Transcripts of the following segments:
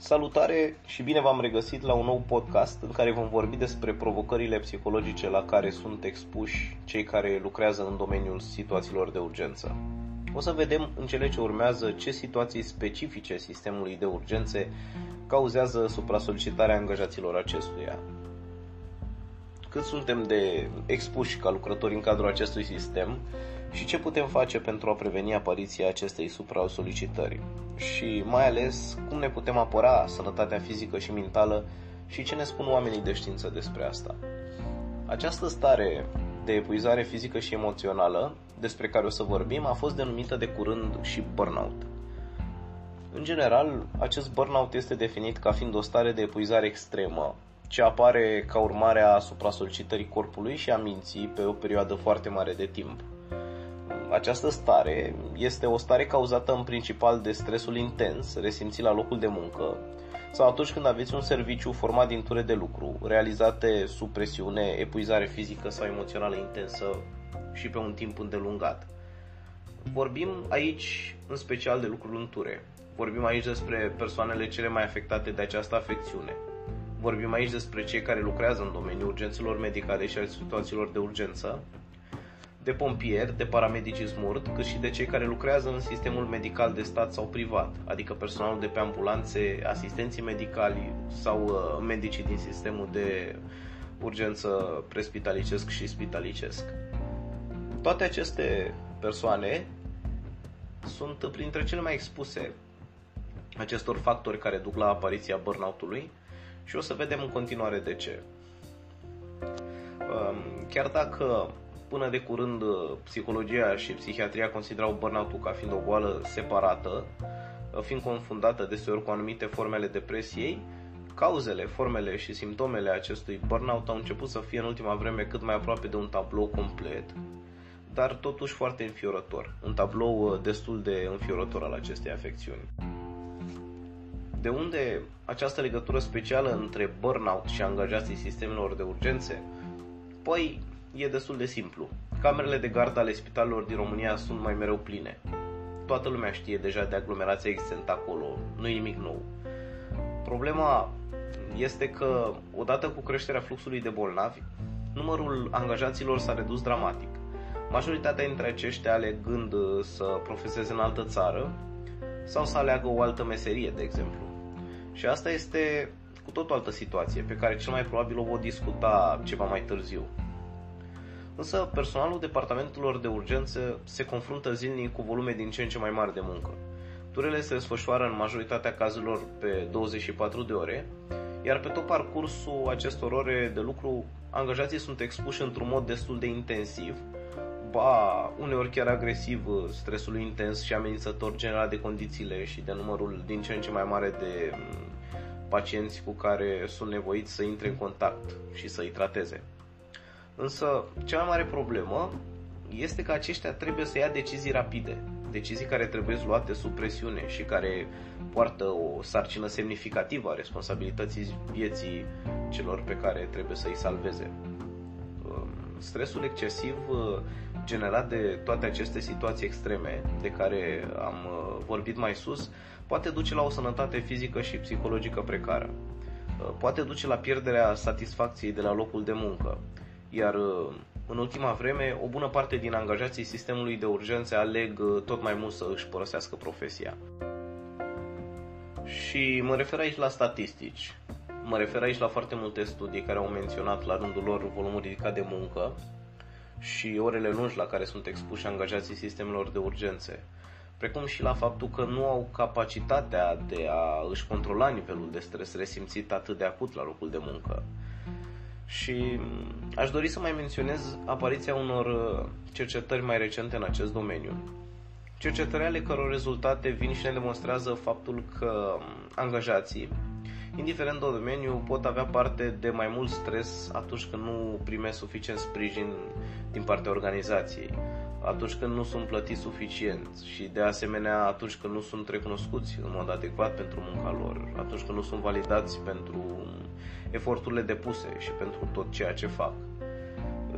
Salutare și bine v-am regăsit la un nou podcast în care vom vorbi despre provocările psihologice la care sunt expuși cei care lucrează în domeniul situațiilor de urgență. O să vedem în cele ce urmează ce situații specifice sistemului de urgențe cauzează supra-solicitarea angajaților acestuia. Cât suntem de expuși ca lucrători în cadrul acestui sistem și ce putem face pentru a preveni apariția acestei supra-solicitări și mai ales cum ne putem apăra sănătatea fizică și mentală și ce ne spun oamenii de știință despre asta. Această stare de epuizare fizică și emoțională despre care o să vorbim a fost denumită de curând și burnout. În general, acest burnout este definit ca fiind o stare de epuizare extremă, ce apare ca urmare a supra-solicitării corpului și a minții pe o perioadă foarte mare de timp. Această stare este o stare cauzată în principal de stresul intens resimțit la locul de muncă sau atunci când aveți un serviciu format din ture de lucru, realizate sub presiune, epuizare fizică sau emoțională intensă și pe un timp îndelungat. Vorbim aici în special de lucruri în ture. Vorbim aici despre persoanele cele mai afectate de această afecțiune. Vorbim aici despre cei care lucrează în domeniul urgențelor medicale și al situațiilor de urgență, de pompieri, de paramedici smurt, cât și de cei care lucrează în sistemul medical de stat sau privat, adică personalul de pe ambulanțe, asistenții medicali sau uh, medicii din sistemul de urgență prespitalicesc și spitalicesc. Toate aceste persoane sunt printre cele mai expuse acestor factori care duc la apariția burnout-ului și o să vedem în continuare de ce. Um, chiar dacă Până de curând, uh, psihologia și psihiatria considerau burnout-ul ca fiind o boală separată, uh, fiind confundată deseori cu anumite formele depresiei, cauzele, formele și simptomele acestui burnout au început să fie în ultima vreme cât mai aproape de un tablou complet, dar totuși foarte înfiorător, un tablou uh, destul de înfiorător al acestei afecțiuni. De unde această legătură specială între burnout și angajații sistemelor de urgențe? Păi, e destul de simplu. Camerele de gardă ale spitalelor din România sunt mai mereu pline. Toată lumea știe deja de aglomerația existentă acolo, nu e nimic nou. Problema este că, odată cu creșterea fluxului de bolnavi, numărul angajaților s-a redus dramatic. Majoritatea dintre aceștia alegând să profeseze în altă țară sau să aleagă o altă meserie, de exemplu. Și asta este cu tot o altă situație, pe care cel mai probabil o vom discuta ceva mai târziu. Însă personalul departamentelor de urgență se confruntă zilnic cu volume din ce în ce mai mari de muncă. Turele se desfășoară în majoritatea cazurilor pe 24 de ore, iar pe tot parcursul acestor ore de lucru, angajații sunt expuși într-un mod destul de intensiv, ba uneori chiar agresiv stresului intens și amenințător generat de condițiile și de numărul din ce în ce mai mare de mm, pacienți cu care sunt nevoiți să intre în contact și să-i trateze. Însă, cea mai mare problemă este că aceștia trebuie să ia decizii rapide, decizii care trebuie luate sub presiune și care poartă o sarcină semnificativă a responsabilității vieții celor pe care trebuie să-i salveze. Um, stresul excesiv uh, generat de toate aceste situații extreme de care am uh, vorbit mai sus poate duce la o sănătate fizică și psihologică precară. Uh, poate duce la pierderea satisfacției de la locul de muncă, iar uh, în ultima vreme, o bună parte din angajații sistemului de urgențe aleg uh, tot mai mult să își părăsească profesia. Și mă refer aici la statistici. Mă refer aici la foarte multe studii care au menționat la rândul lor volumul ridicat de muncă și orele lungi la care sunt expuși angajații sistemelor de urgențe, precum și la faptul că nu au capacitatea de a își controla nivelul de stres resimțit atât de acut la locul de muncă și aș dori să mai menționez apariția unor uh, cercetări mai recente în acest domeniu. Cercetări ale căror rezultate vin și ne demonstrează faptul că um, angajații, indiferent de domeniu, pot avea parte de mai mult stres atunci când nu primesc suficient sprijin din partea organizației, atunci când nu sunt plătiți suficient și de asemenea atunci când nu sunt recunoscuți în mod adecvat pentru munca lor, atunci când nu sunt validați pentru eforturile depuse și pentru tot ceea ce fac.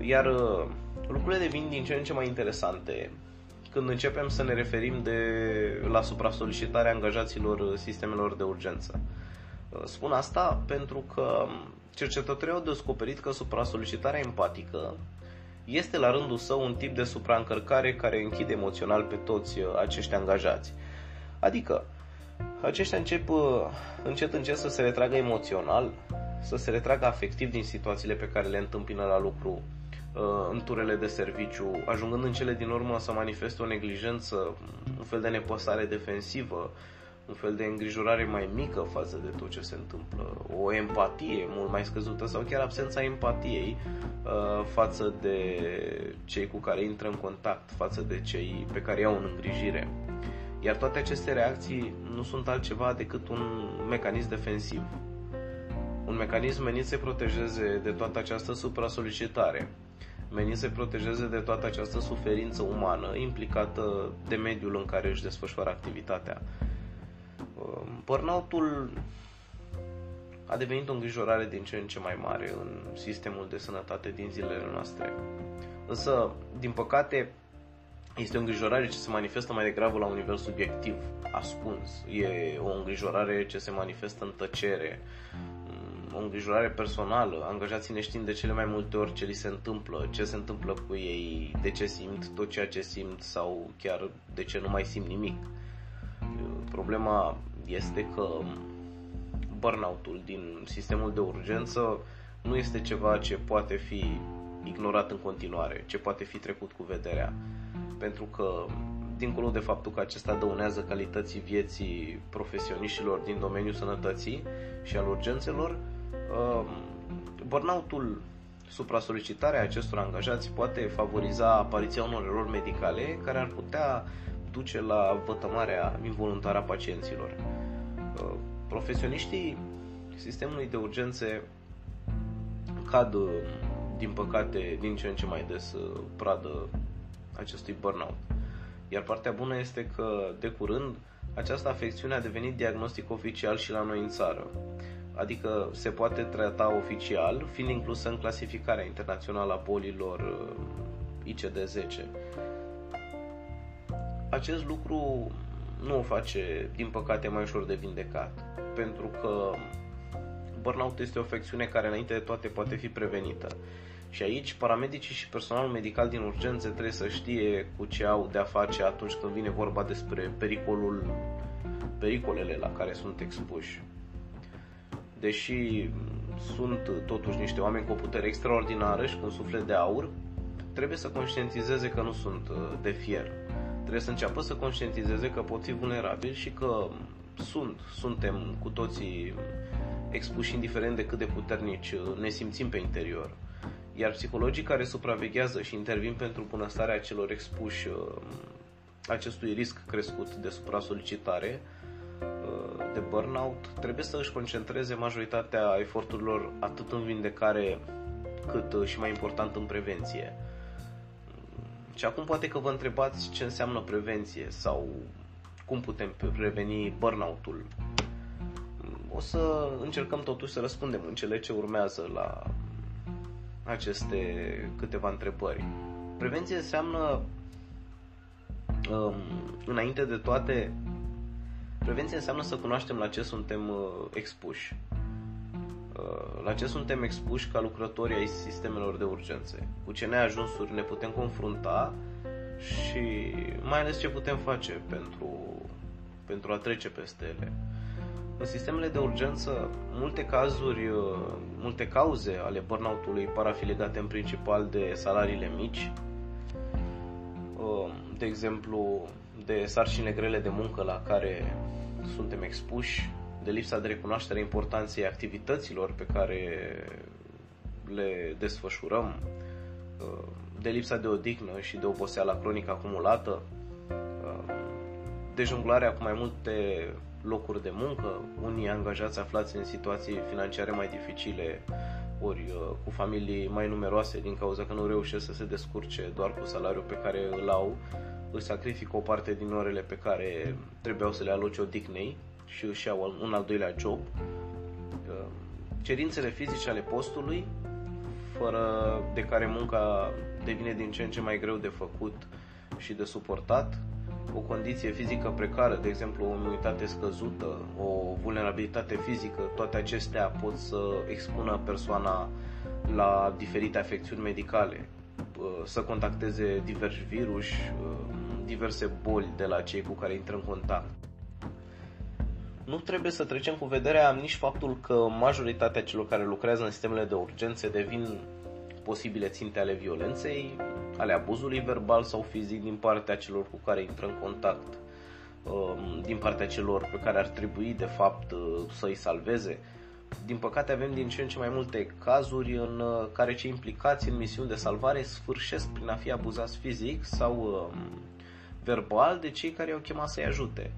Iar uh, lucrurile devin din ce în ce mai interesante când începem să ne referim de la supra-solicitarea angajaților sistemelor de urgență. Spun asta pentru că cercetătorii au descoperit că supra-solicitarea empatică este la rândul său un tip de supraîncărcare care închide emoțional pe toți acești angajați. Adică, aceștia încep încet încet să se retragă emoțional, să se retragă afectiv din situațiile pe care le întâmpină la lucru în turele de serviciu, ajungând în cele din urmă să manifeste o neglijență, un fel de nepăsare defensivă, un fel de îngrijorare mai mică față de tot ce se întâmplă, o empatie mult mai scăzută sau chiar absența empatiei uh, față de cei cu care intră în contact, față de cei pe care iau în îngrijire. Iar toate aceste reacții nu sunt altceva decât un mecanism defensiv. Un mecanism menit să protejeze de toată această supra-solicitare, menit să protejeze de toată această suferință umană implicată de mediul în care își desfășoară activitatea Burnoutul a devenit o îngrijorare din ce în ce mai mare în sistemul de sănătate din zilele noastre. Însă, din păcate, este o îngrijorare ce se manifestă mai degrabă la un nivel subiectiv, ascuns. E o îngrijorare ce se manifestă în tăcere, o îngrijorare personală. Angajații ne știind de cele mai multe ori ce li se întâmplă, ce se întâmplă cu ei, de ce simt tot ceea ce simt sau chiar de ce nu mai simt nimic. Problema este că burnout-ul din sistemul de urgență nu este ceva ce poate fi ignorat în continuare, ce poate fi trecut cu vederea. Pentru că, dincolo de faptul că acesta dăunează calității vieții profesioniștilor din domeniul sănătății și al urgențelor, um, burnout-ul supra-solicitarea acestor angajați poate favoriza apariția unor erori medicale care ar putea duce la vătămarea involuntară a pacienților. Uh, profesioniștii sistemului de urgențe cad, uh, din păcate, din ce în ce mai des uh, pradă acestui burnout. Iar partea bună este că, de curând, această afecțiune a devenit diagnostic oficial și la noi în țară. Adică se poate trata oficial, fiind inclusă în clasificarea internațională a bolilor ICD-10. Acest lucru nu o face, din păcate, mai ușor de vindecat. Pentru că burnout este o afecțiune care, înainte de toate, poate fi prevenită. Și aici, paramedicii și personalul medical din urgențe trebuie să știe cu ce au de-a face atunci când vine vorba despre pericolul, pericolele la care sunt expuși. Deși sunt totuși niște oameni cu o putere extraordinară și cu un suflet de aur, trebuie să conștientizeze că nu sunt uh, de fier trebuie să înceapă să conștientizeze că pot fi vulnerabili și că sunt, suntem cu toții expuși indiferent de cât de puternici ne simțim pe interior. Iar psihologii care supraveghează și intervin pentru bunăstarea celor expuși uh, acestui risc crescut de supra-solicitare, uh, de burnout, trebuie să își concentreze majoritatea eforturilor atât în vindecare cât uh, și mai important în prevenție și acum poate că vă întrebați ce înseamnă prevenție sau cum putem preveni burnout-ul. O să încercăm totuși să răspundem în cele ce urmează la aceste câteva întrebări. Prevenție înseamnă, um, înainte de toate, prevenție înseamnă să cunoaștem la ce suntem uh, expuși. Uh, la ce suntem expuși ca lucrători ai sistemelor de urgențe, cu ce neajunsuri ne putem confrunta și mai ales ce putem face pentru, pentru a trece peste ele. În sistemele de urgență, multe cazuri, uh, multe cauze ale burnout-ului par a fi legate în principal de salariile mici, uh, de exemplu, de sarcine grele de muncă la care suntem expuși, de lipsa de recunoaștere a importanței activităților pe care le desfășurăm, uh, de lipsa de odihnă și de oboseala cronică acumulată, uh, de jonglarea cu mai multe locuri de muncă, unii angajați aflați în situații financiare mai dificile, ori uh, cu familii mai numeroase din cauza că nu reușesc să se descurce doar cu salariul pe care îl au, își sacrifică o parte din orele pe care trebuiau să le aloce odihnei și își iau un al doilea job. Uh, cerințele fizice ale postului, fără de care munca devine din ce în ce mai greu de făcut și de suportat, o condiție fizică precară, de exemplu o imunitate scăzută, o vulnerabilitate fizică, toate acestea pot să expună persoana la diferite afecțiuni medicale, să contacteze diversi virus, diverse boli de la cei cu care intră în contact. Nu trebuie să trecem cu vederea nici faptul că majoritatea celor care lucrează în sistemele de urgențe devin posibile ținte ale violenței, ale abuzului verbal sau fizic din partea celor cu care intră în contact, um, din partea celor pe care ar trebui de fapt uh, să-i salveze. Din păcate avem din ce în ce mai multe cazuri în uh, care cei implicați în misiuni de salvare sfârșesc prin a fi abuzați fizic sau um, verbal de cei care au chemat să-i ajute.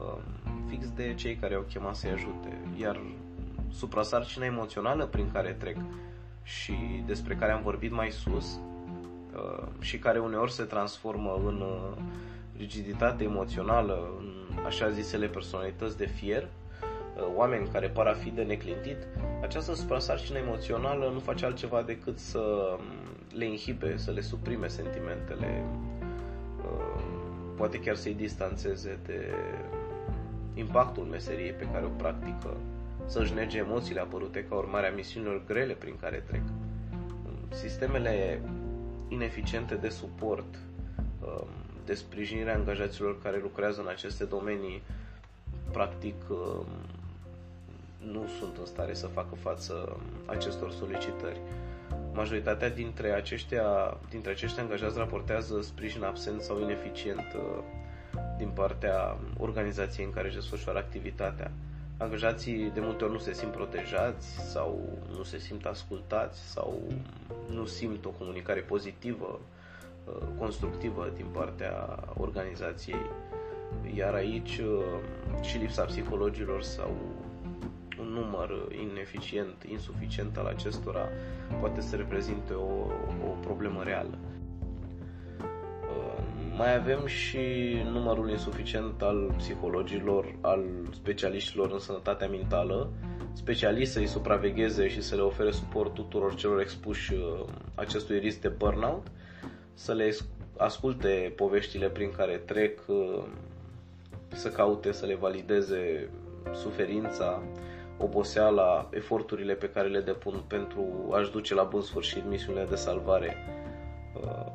Um, fix de cei care au chemat să-i ajute. Iar suprasarcina emoțională prin care trec și despre care am vorbit mai sus uh, și care uneori se transformă în uh, rigiditate emoțională, în așa zisele personalități de fier, uh, oameni care par a fi de neclintit, această suprasarcină emoțională nu face altceva decât să um, le inhibe, să le suprime sentimentele, poate chiar să-i distanțeze de impactul meseriei pe care o practică să-și nege emoțiile apărute ca urmare a misiunilor grele prin care trec. Sistemele ineficiente de suport, um, de sprijinire a angajaților care lucrează în aceste domenii, practic um, nu sunt în stare să facă față acestor solicitări. Majoritatea dintre aceștia, dintre acești angajați raportează sprijin absent sau ineficient uh, din partea organizației în care își desfășoară activitatea angajații de multe ori nu se simt protejați sau nu se simt ascultați sau nu simt o comunicare pozitivă, uh, constructivă din partea organizației. Iar aici uh, și lipsa psihologilor sau un număr ineficient, insuficient al acestora poate să reprezinte o, o problemă reală. Mai avem și numărul insuficient al psihologilor, al specialiștilor în sănătatea mentală, specialiști să-i supravegheze și să le ofere suport tuturor celor expuși uh, acestui risc de burnout, să le asculte poveștile prin care trec, uh, să caute să le valideze suferința, oboseala, eforturile pe care le depun pentru a-și duce la bun sfârșit misiunile de salvare uh,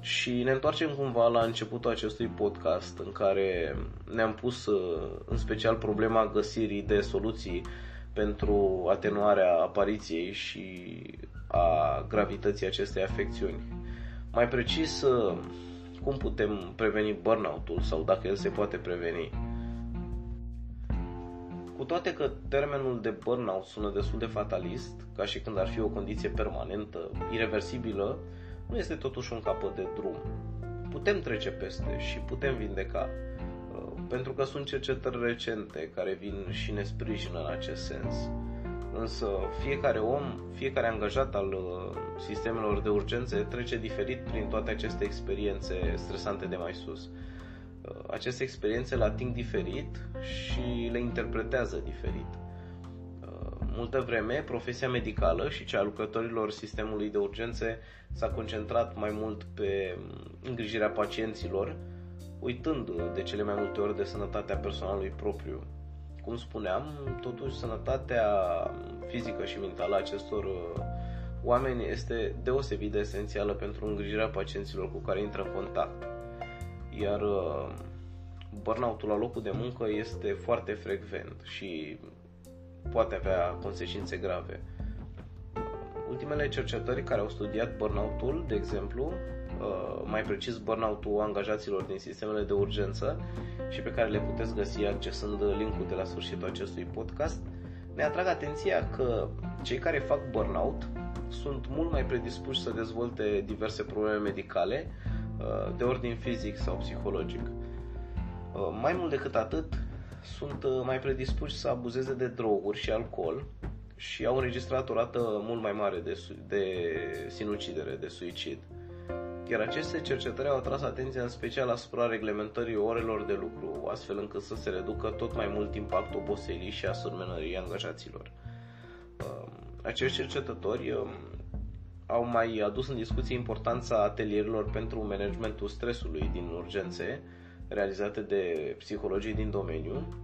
și ne întoarcem cumva la începutul acestui podcast în care ne-am pus uh, în special problema găsirii de soluții pentru atenuarea apariției și a gravității acestei afecțiuni. Mai precis, uh, cum putem preveni burnout-ul sau dacă el se poate preveni. Cu toate că termenul de burnout sună destul de fatalist, ca și când ar fi o condiție permanentă, irreversibilă, nu este totuși un capăt de drum. Putem trece peste și putem vindeca, uh, pentru că sunt cercetări recente care vin și ne sprijină în acest sens. Însă fiecare om, fiecare angajat al uh, sistemelor de urgențe trece diferit prin toate aceste experiențe stresante de mai sus. Uh, aceste experiențe le ating diferit și le interpretează diferit multă vreme, profesia medicală și cea a lucrătorilor sistemului de urgențe s-a concentrat mai mult pe îngrijirea pacienților, uitând de cele mai multe ori de sănătatea personalului propriu. Cum spuneam, totuși sănătatea fizică și mentală a acestor uh, oameni este deosebit de esențială pentru îngrijirea pacienților cu care intră în contact. Iar uh, burnout-ul la locul de muncă este foarte frecvent și poate avea consecințe grave. Ultimele cercetări care au studiat burnout-ul, de exemplu, uh, mai precis burnout-ul angajaților din sistemele de urgență și pe care le puteți găsi accesând linkul de la sfârșitul acestui podcast, ne atrag atenția că cei care fac burnout sunt mult mai predispuși să dezvolte diverse probleme medicale uh, de ordin fizic sau psihologic. Uh, mai mult decât atât, sunt uh, mai predispuși să abuzeze de droguri și alcool și au înregistrat o rată mult mai mare de, de sinucidere, de suicid. Iar aceste cercetări au atras atenția în special asupra reglementării orelor de lucru, astfel încât să se reducă tot mai mult impactul oboselii și a surmenării angajaților. Um, acești cercetători um, au mai adus în discuție importanța atelierilor pentru managementul stresului din urgențe, realizate de psihologii din domeniu.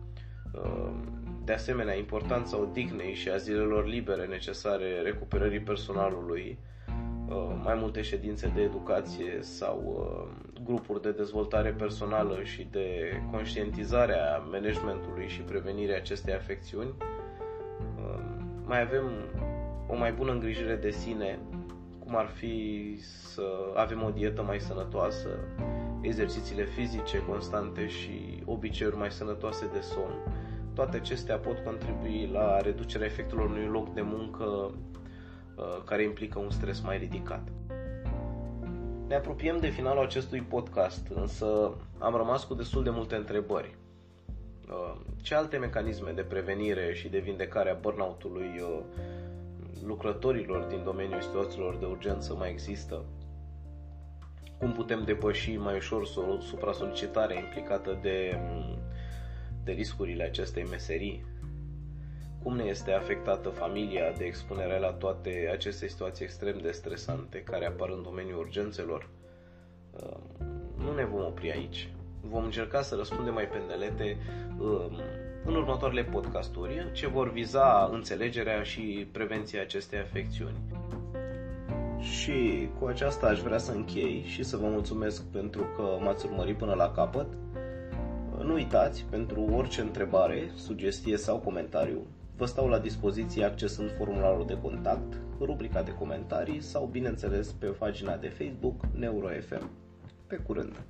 De asemenea, importanța odihnei și a zilelor libere necesare recuperării personalului, mai multe ședințe de educație sau grupuri de dezvoltare personală și de conștientizare a managementului și prevenirea acestei afecțiuni. Mai avem o mai bună îngrijire de sine, cum ar fi să avem o dietă mai sănătoasă, exercițiile fizice constante și obiceiuri mai sănătoase de somn. Toate acestea pot contribui la reducerea efectelor unui loc de muncă uh, care implică un stres mai ridicat. Ne apropiem de finalul acestui podcast, însă am rămas cu destul de multe întrebări. Uh, ce alte mecanisme de prevenire și de vindecare a burnout-ului uh, lucrătorilor din domeniul situațiilor de urgență mai există? Cum putem depăși mai ușor supra-solicitarea implicată de, de riscurile acestei meserii? Cum ne este afectată familia de expunere la toate aceste situații extrem de stresante care apar în domeniul urgențelor? Nu ne vom opri aici. Vom încerca să răspundem mai pendelete um, în următoarele podcasturi ce vor viza înțelegerea și prevenția acestei afecțiuni. Și cu aceasta aș vrea să închei și să vă mulțumesc pentru că m-ați urmărit până la capăt. Nu uitați, pentru orice întrebare, sugestie sau comentariu, vă stau la dispoziție accesând formularul de contact, rubrica de comentarii sau, bineînțeles, pe pagina de Facebook NeuroFM. Pe curând!